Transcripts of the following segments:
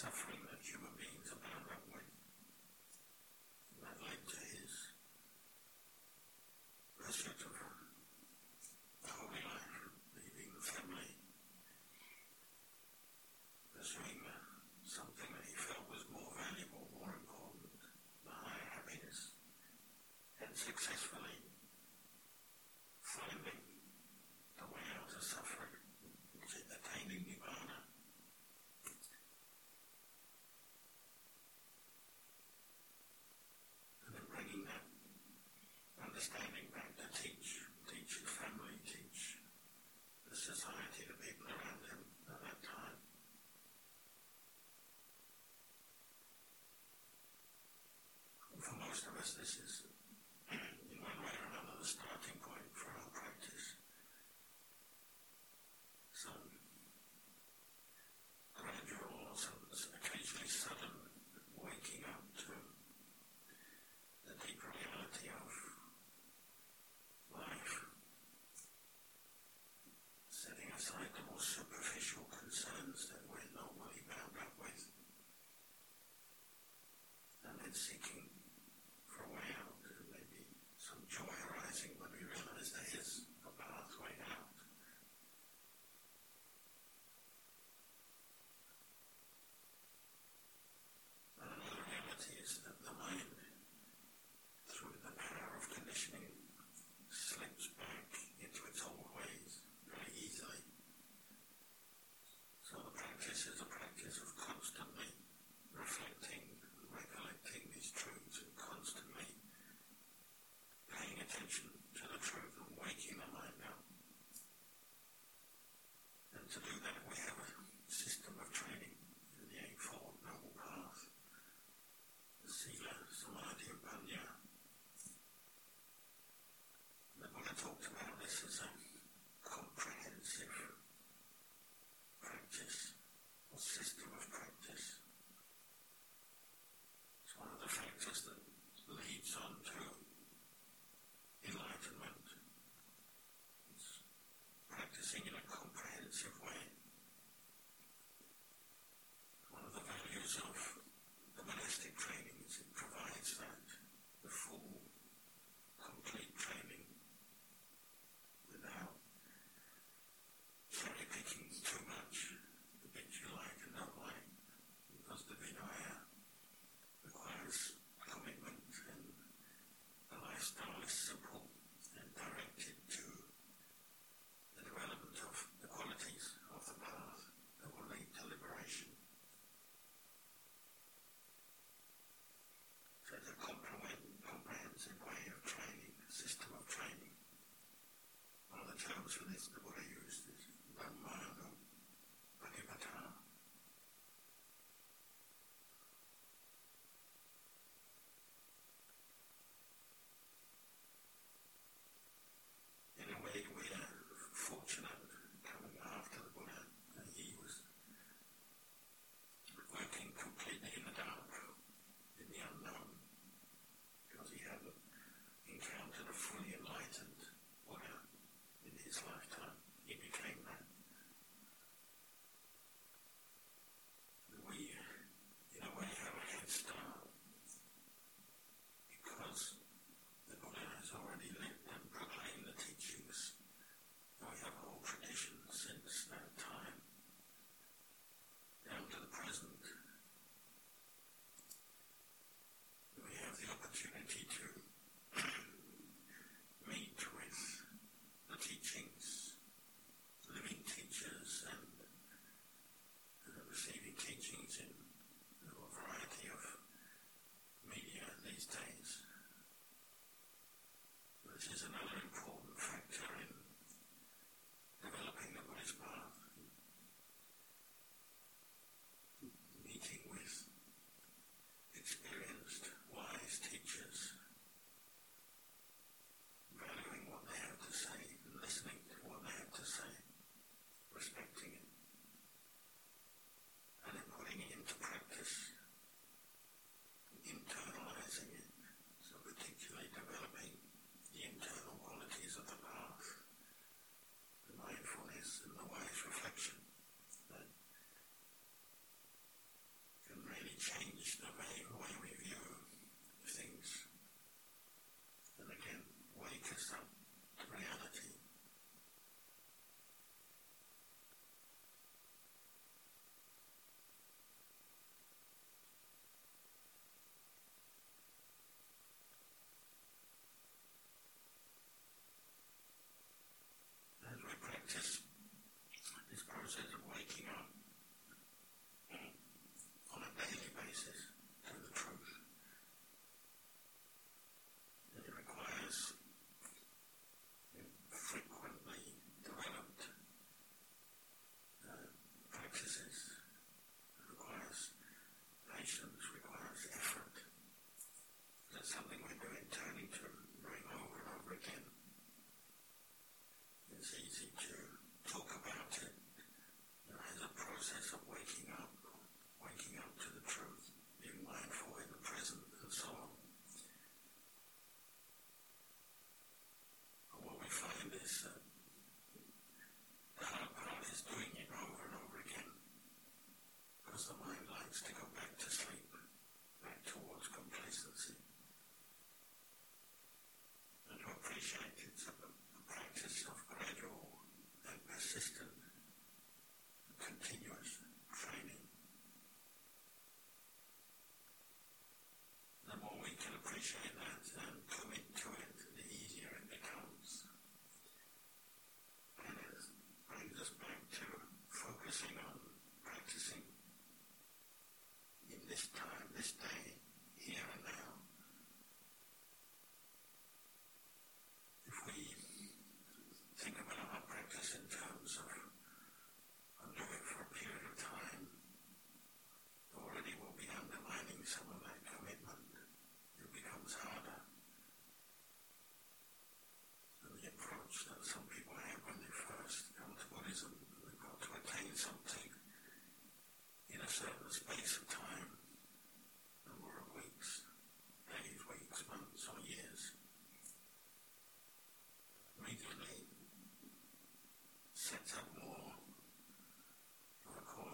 suffering that human beings have been that way. And that led to his resurrection from the holy life, leaving the family, pursuing something that he felt was more valuable, more important, the higher happiness, and successfully finding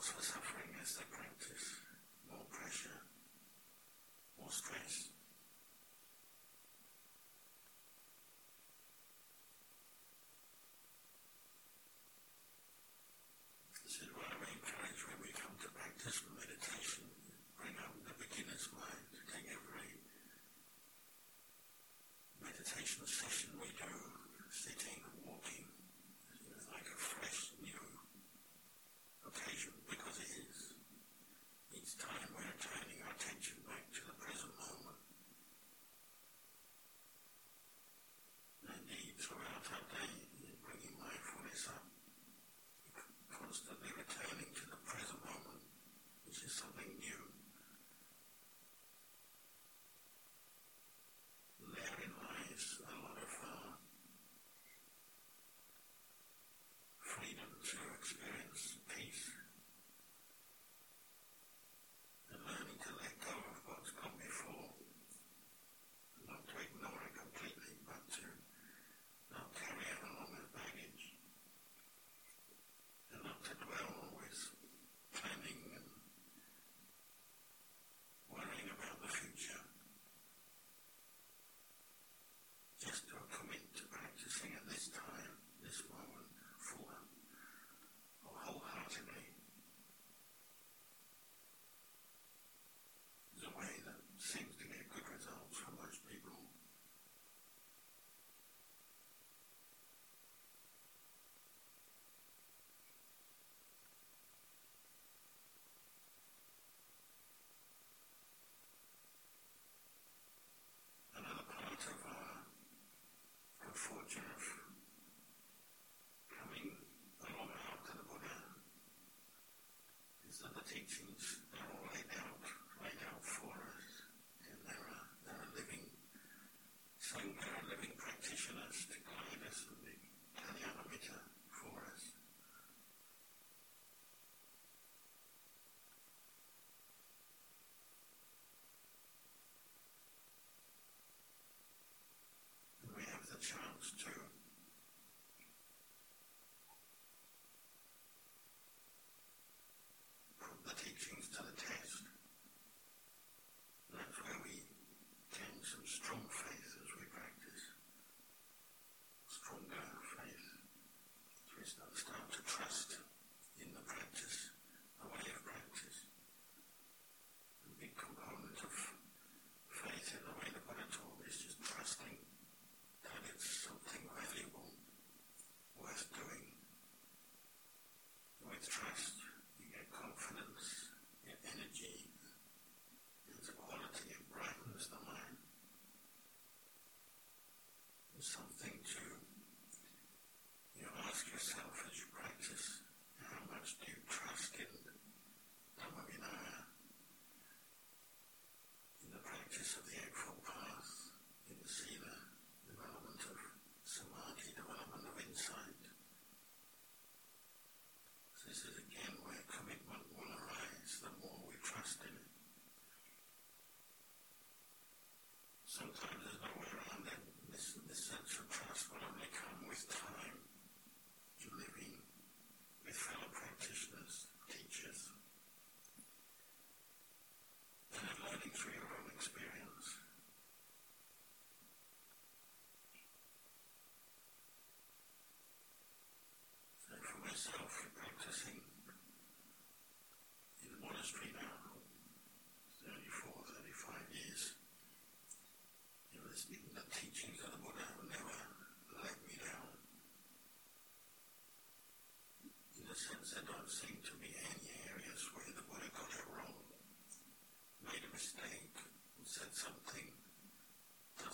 cause for suffering is the practice, more pressure, more stress.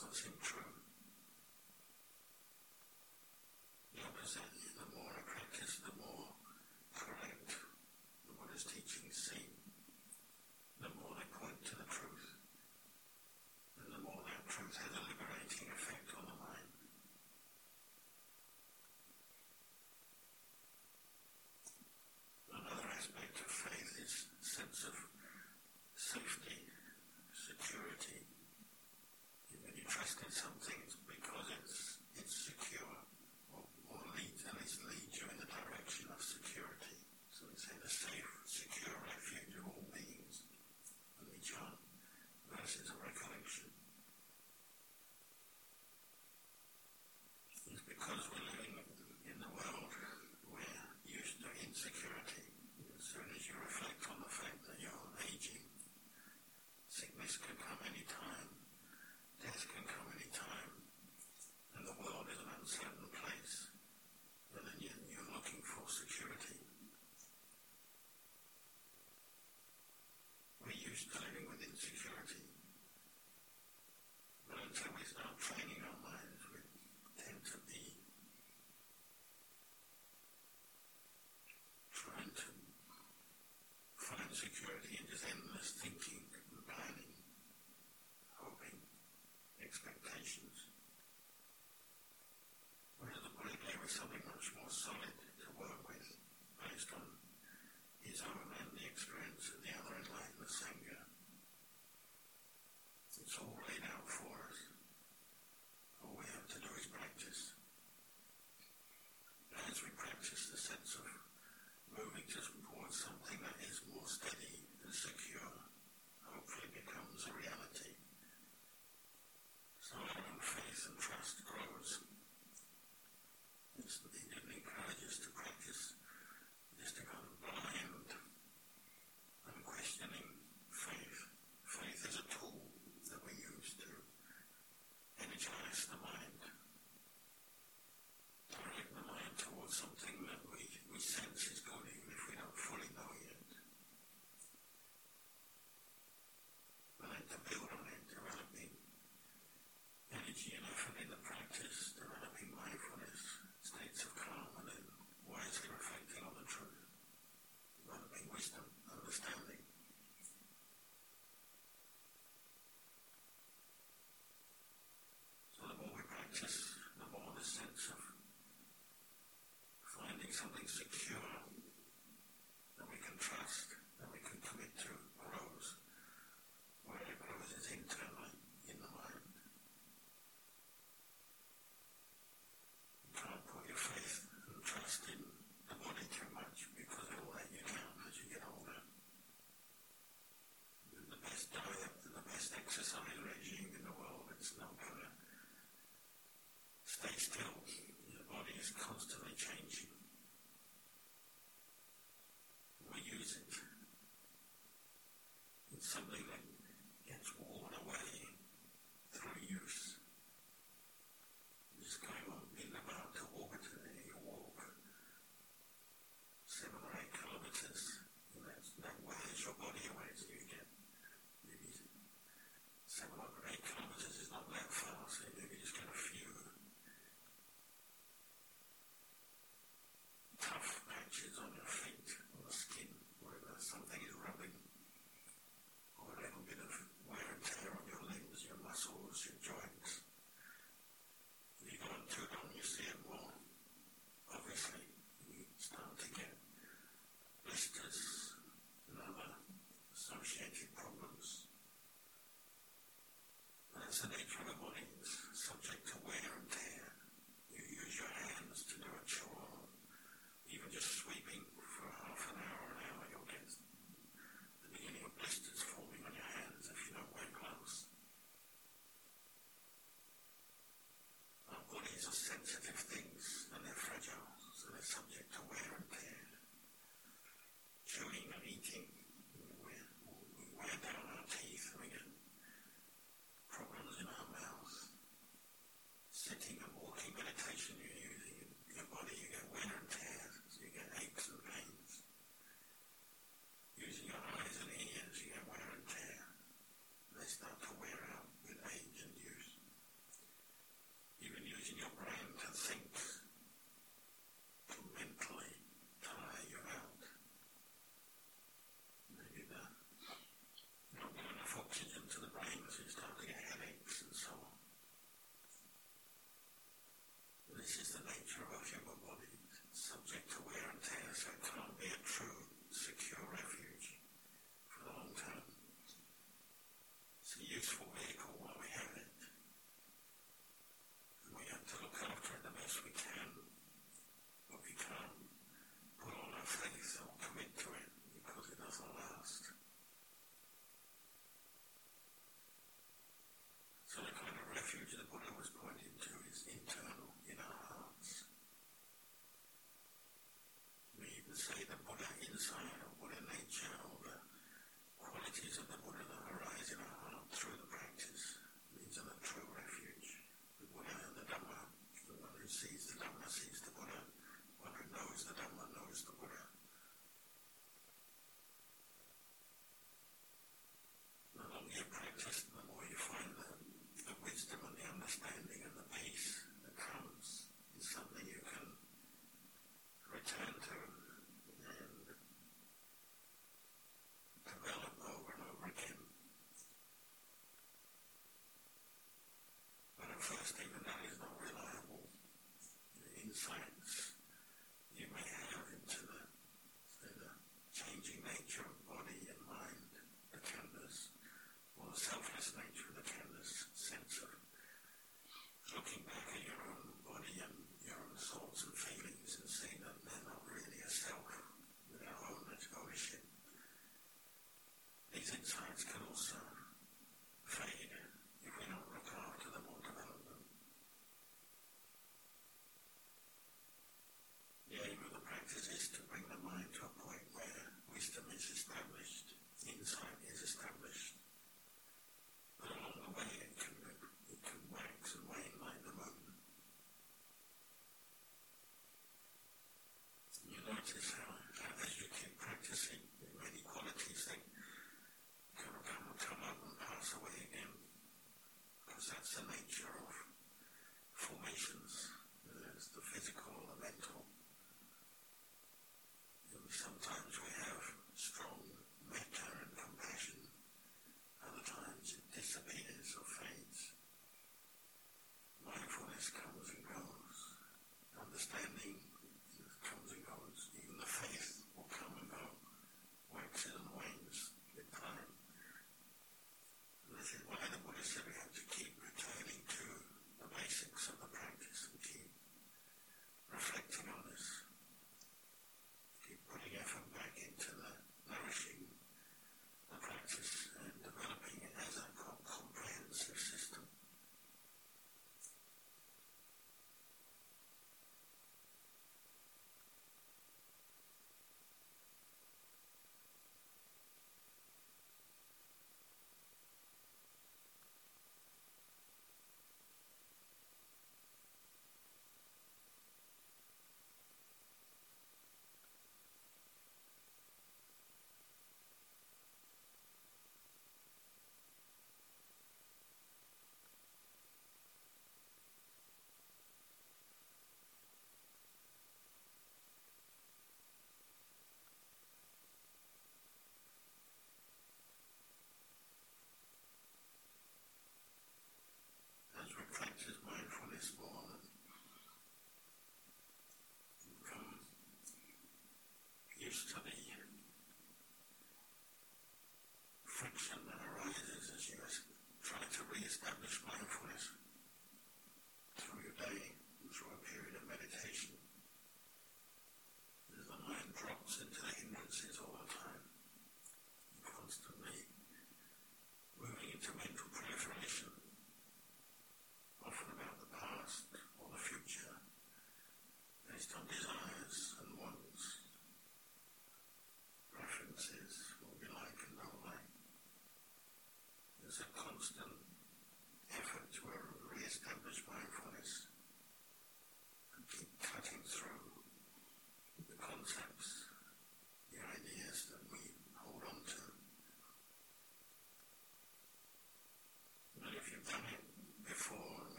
doesn't seem true. Security and just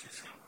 Notice how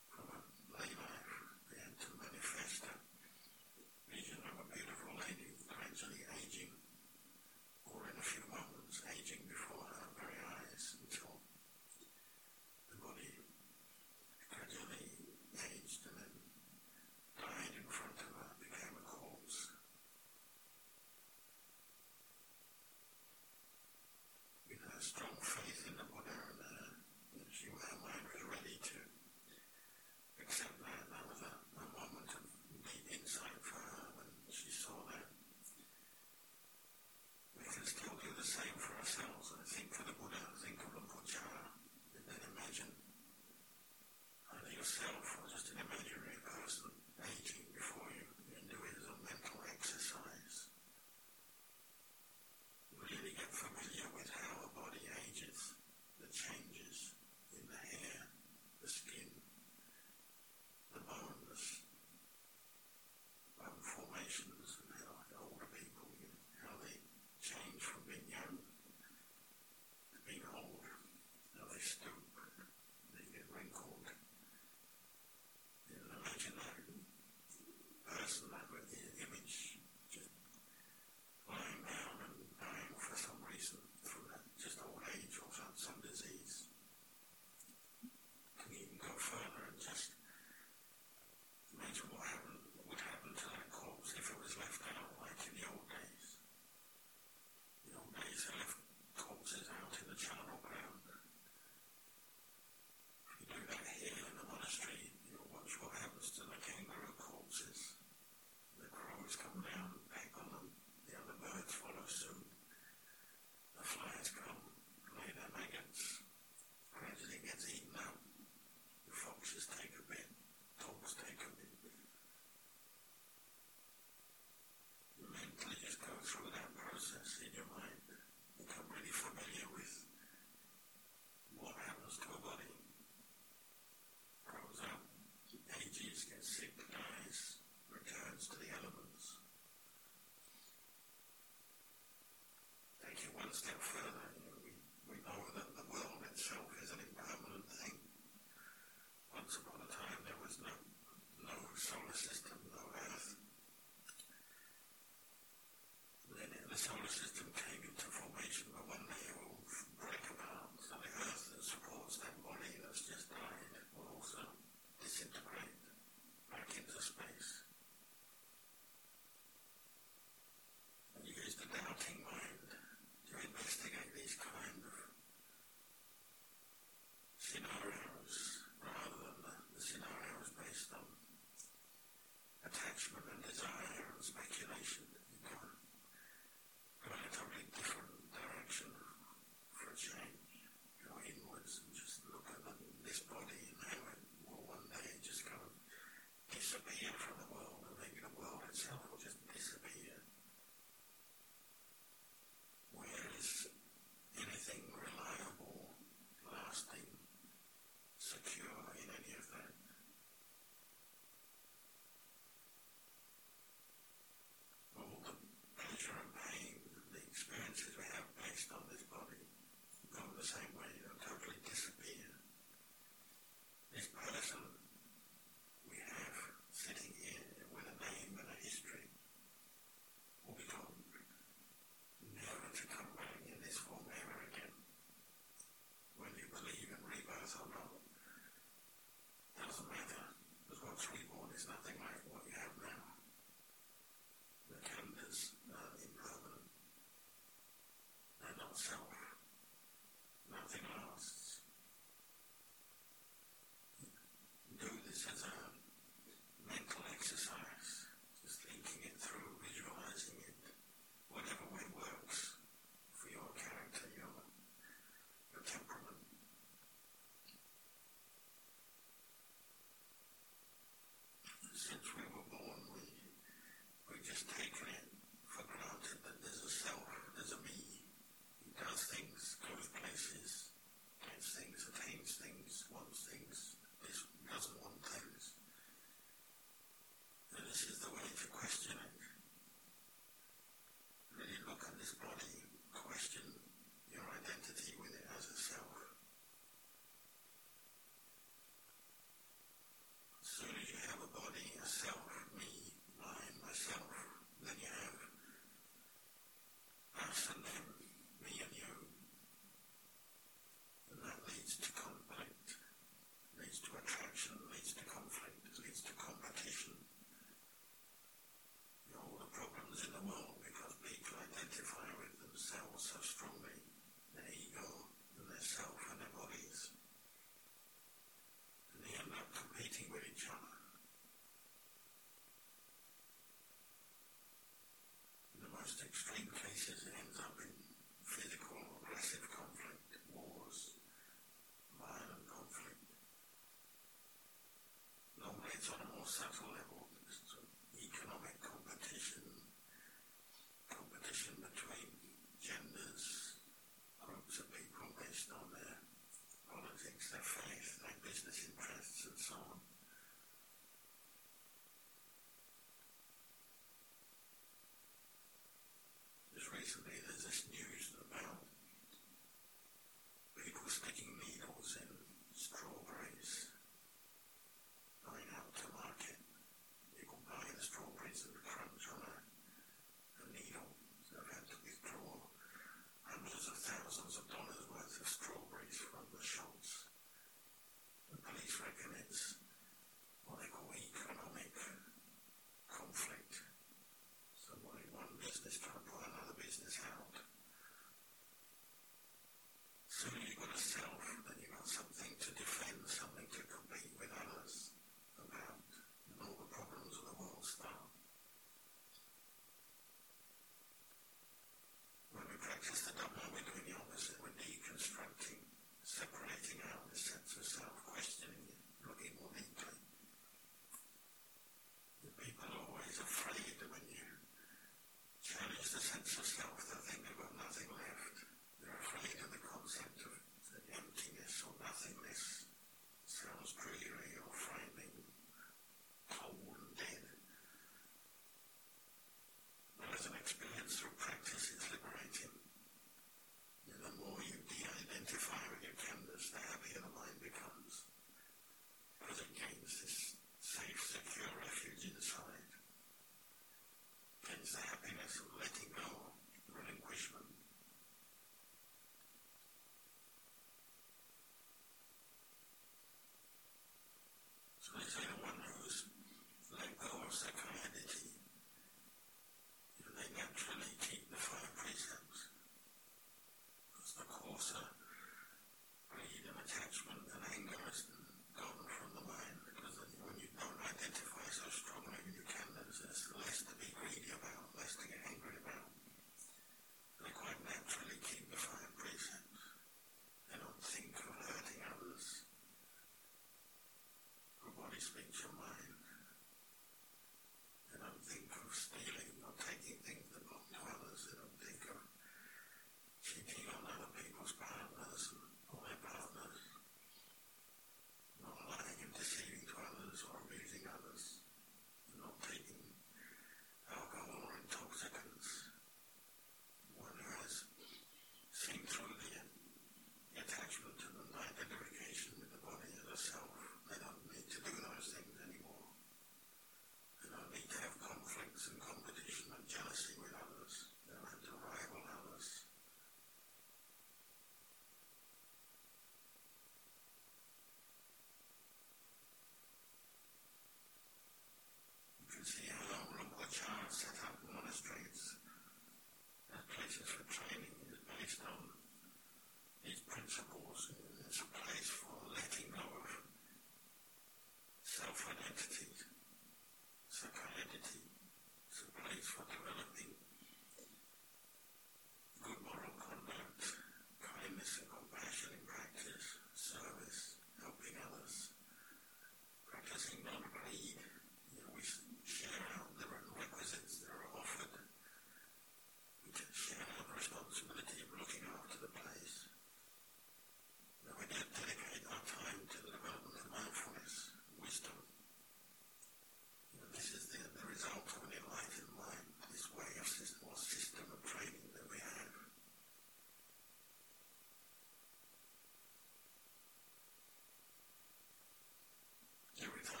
everything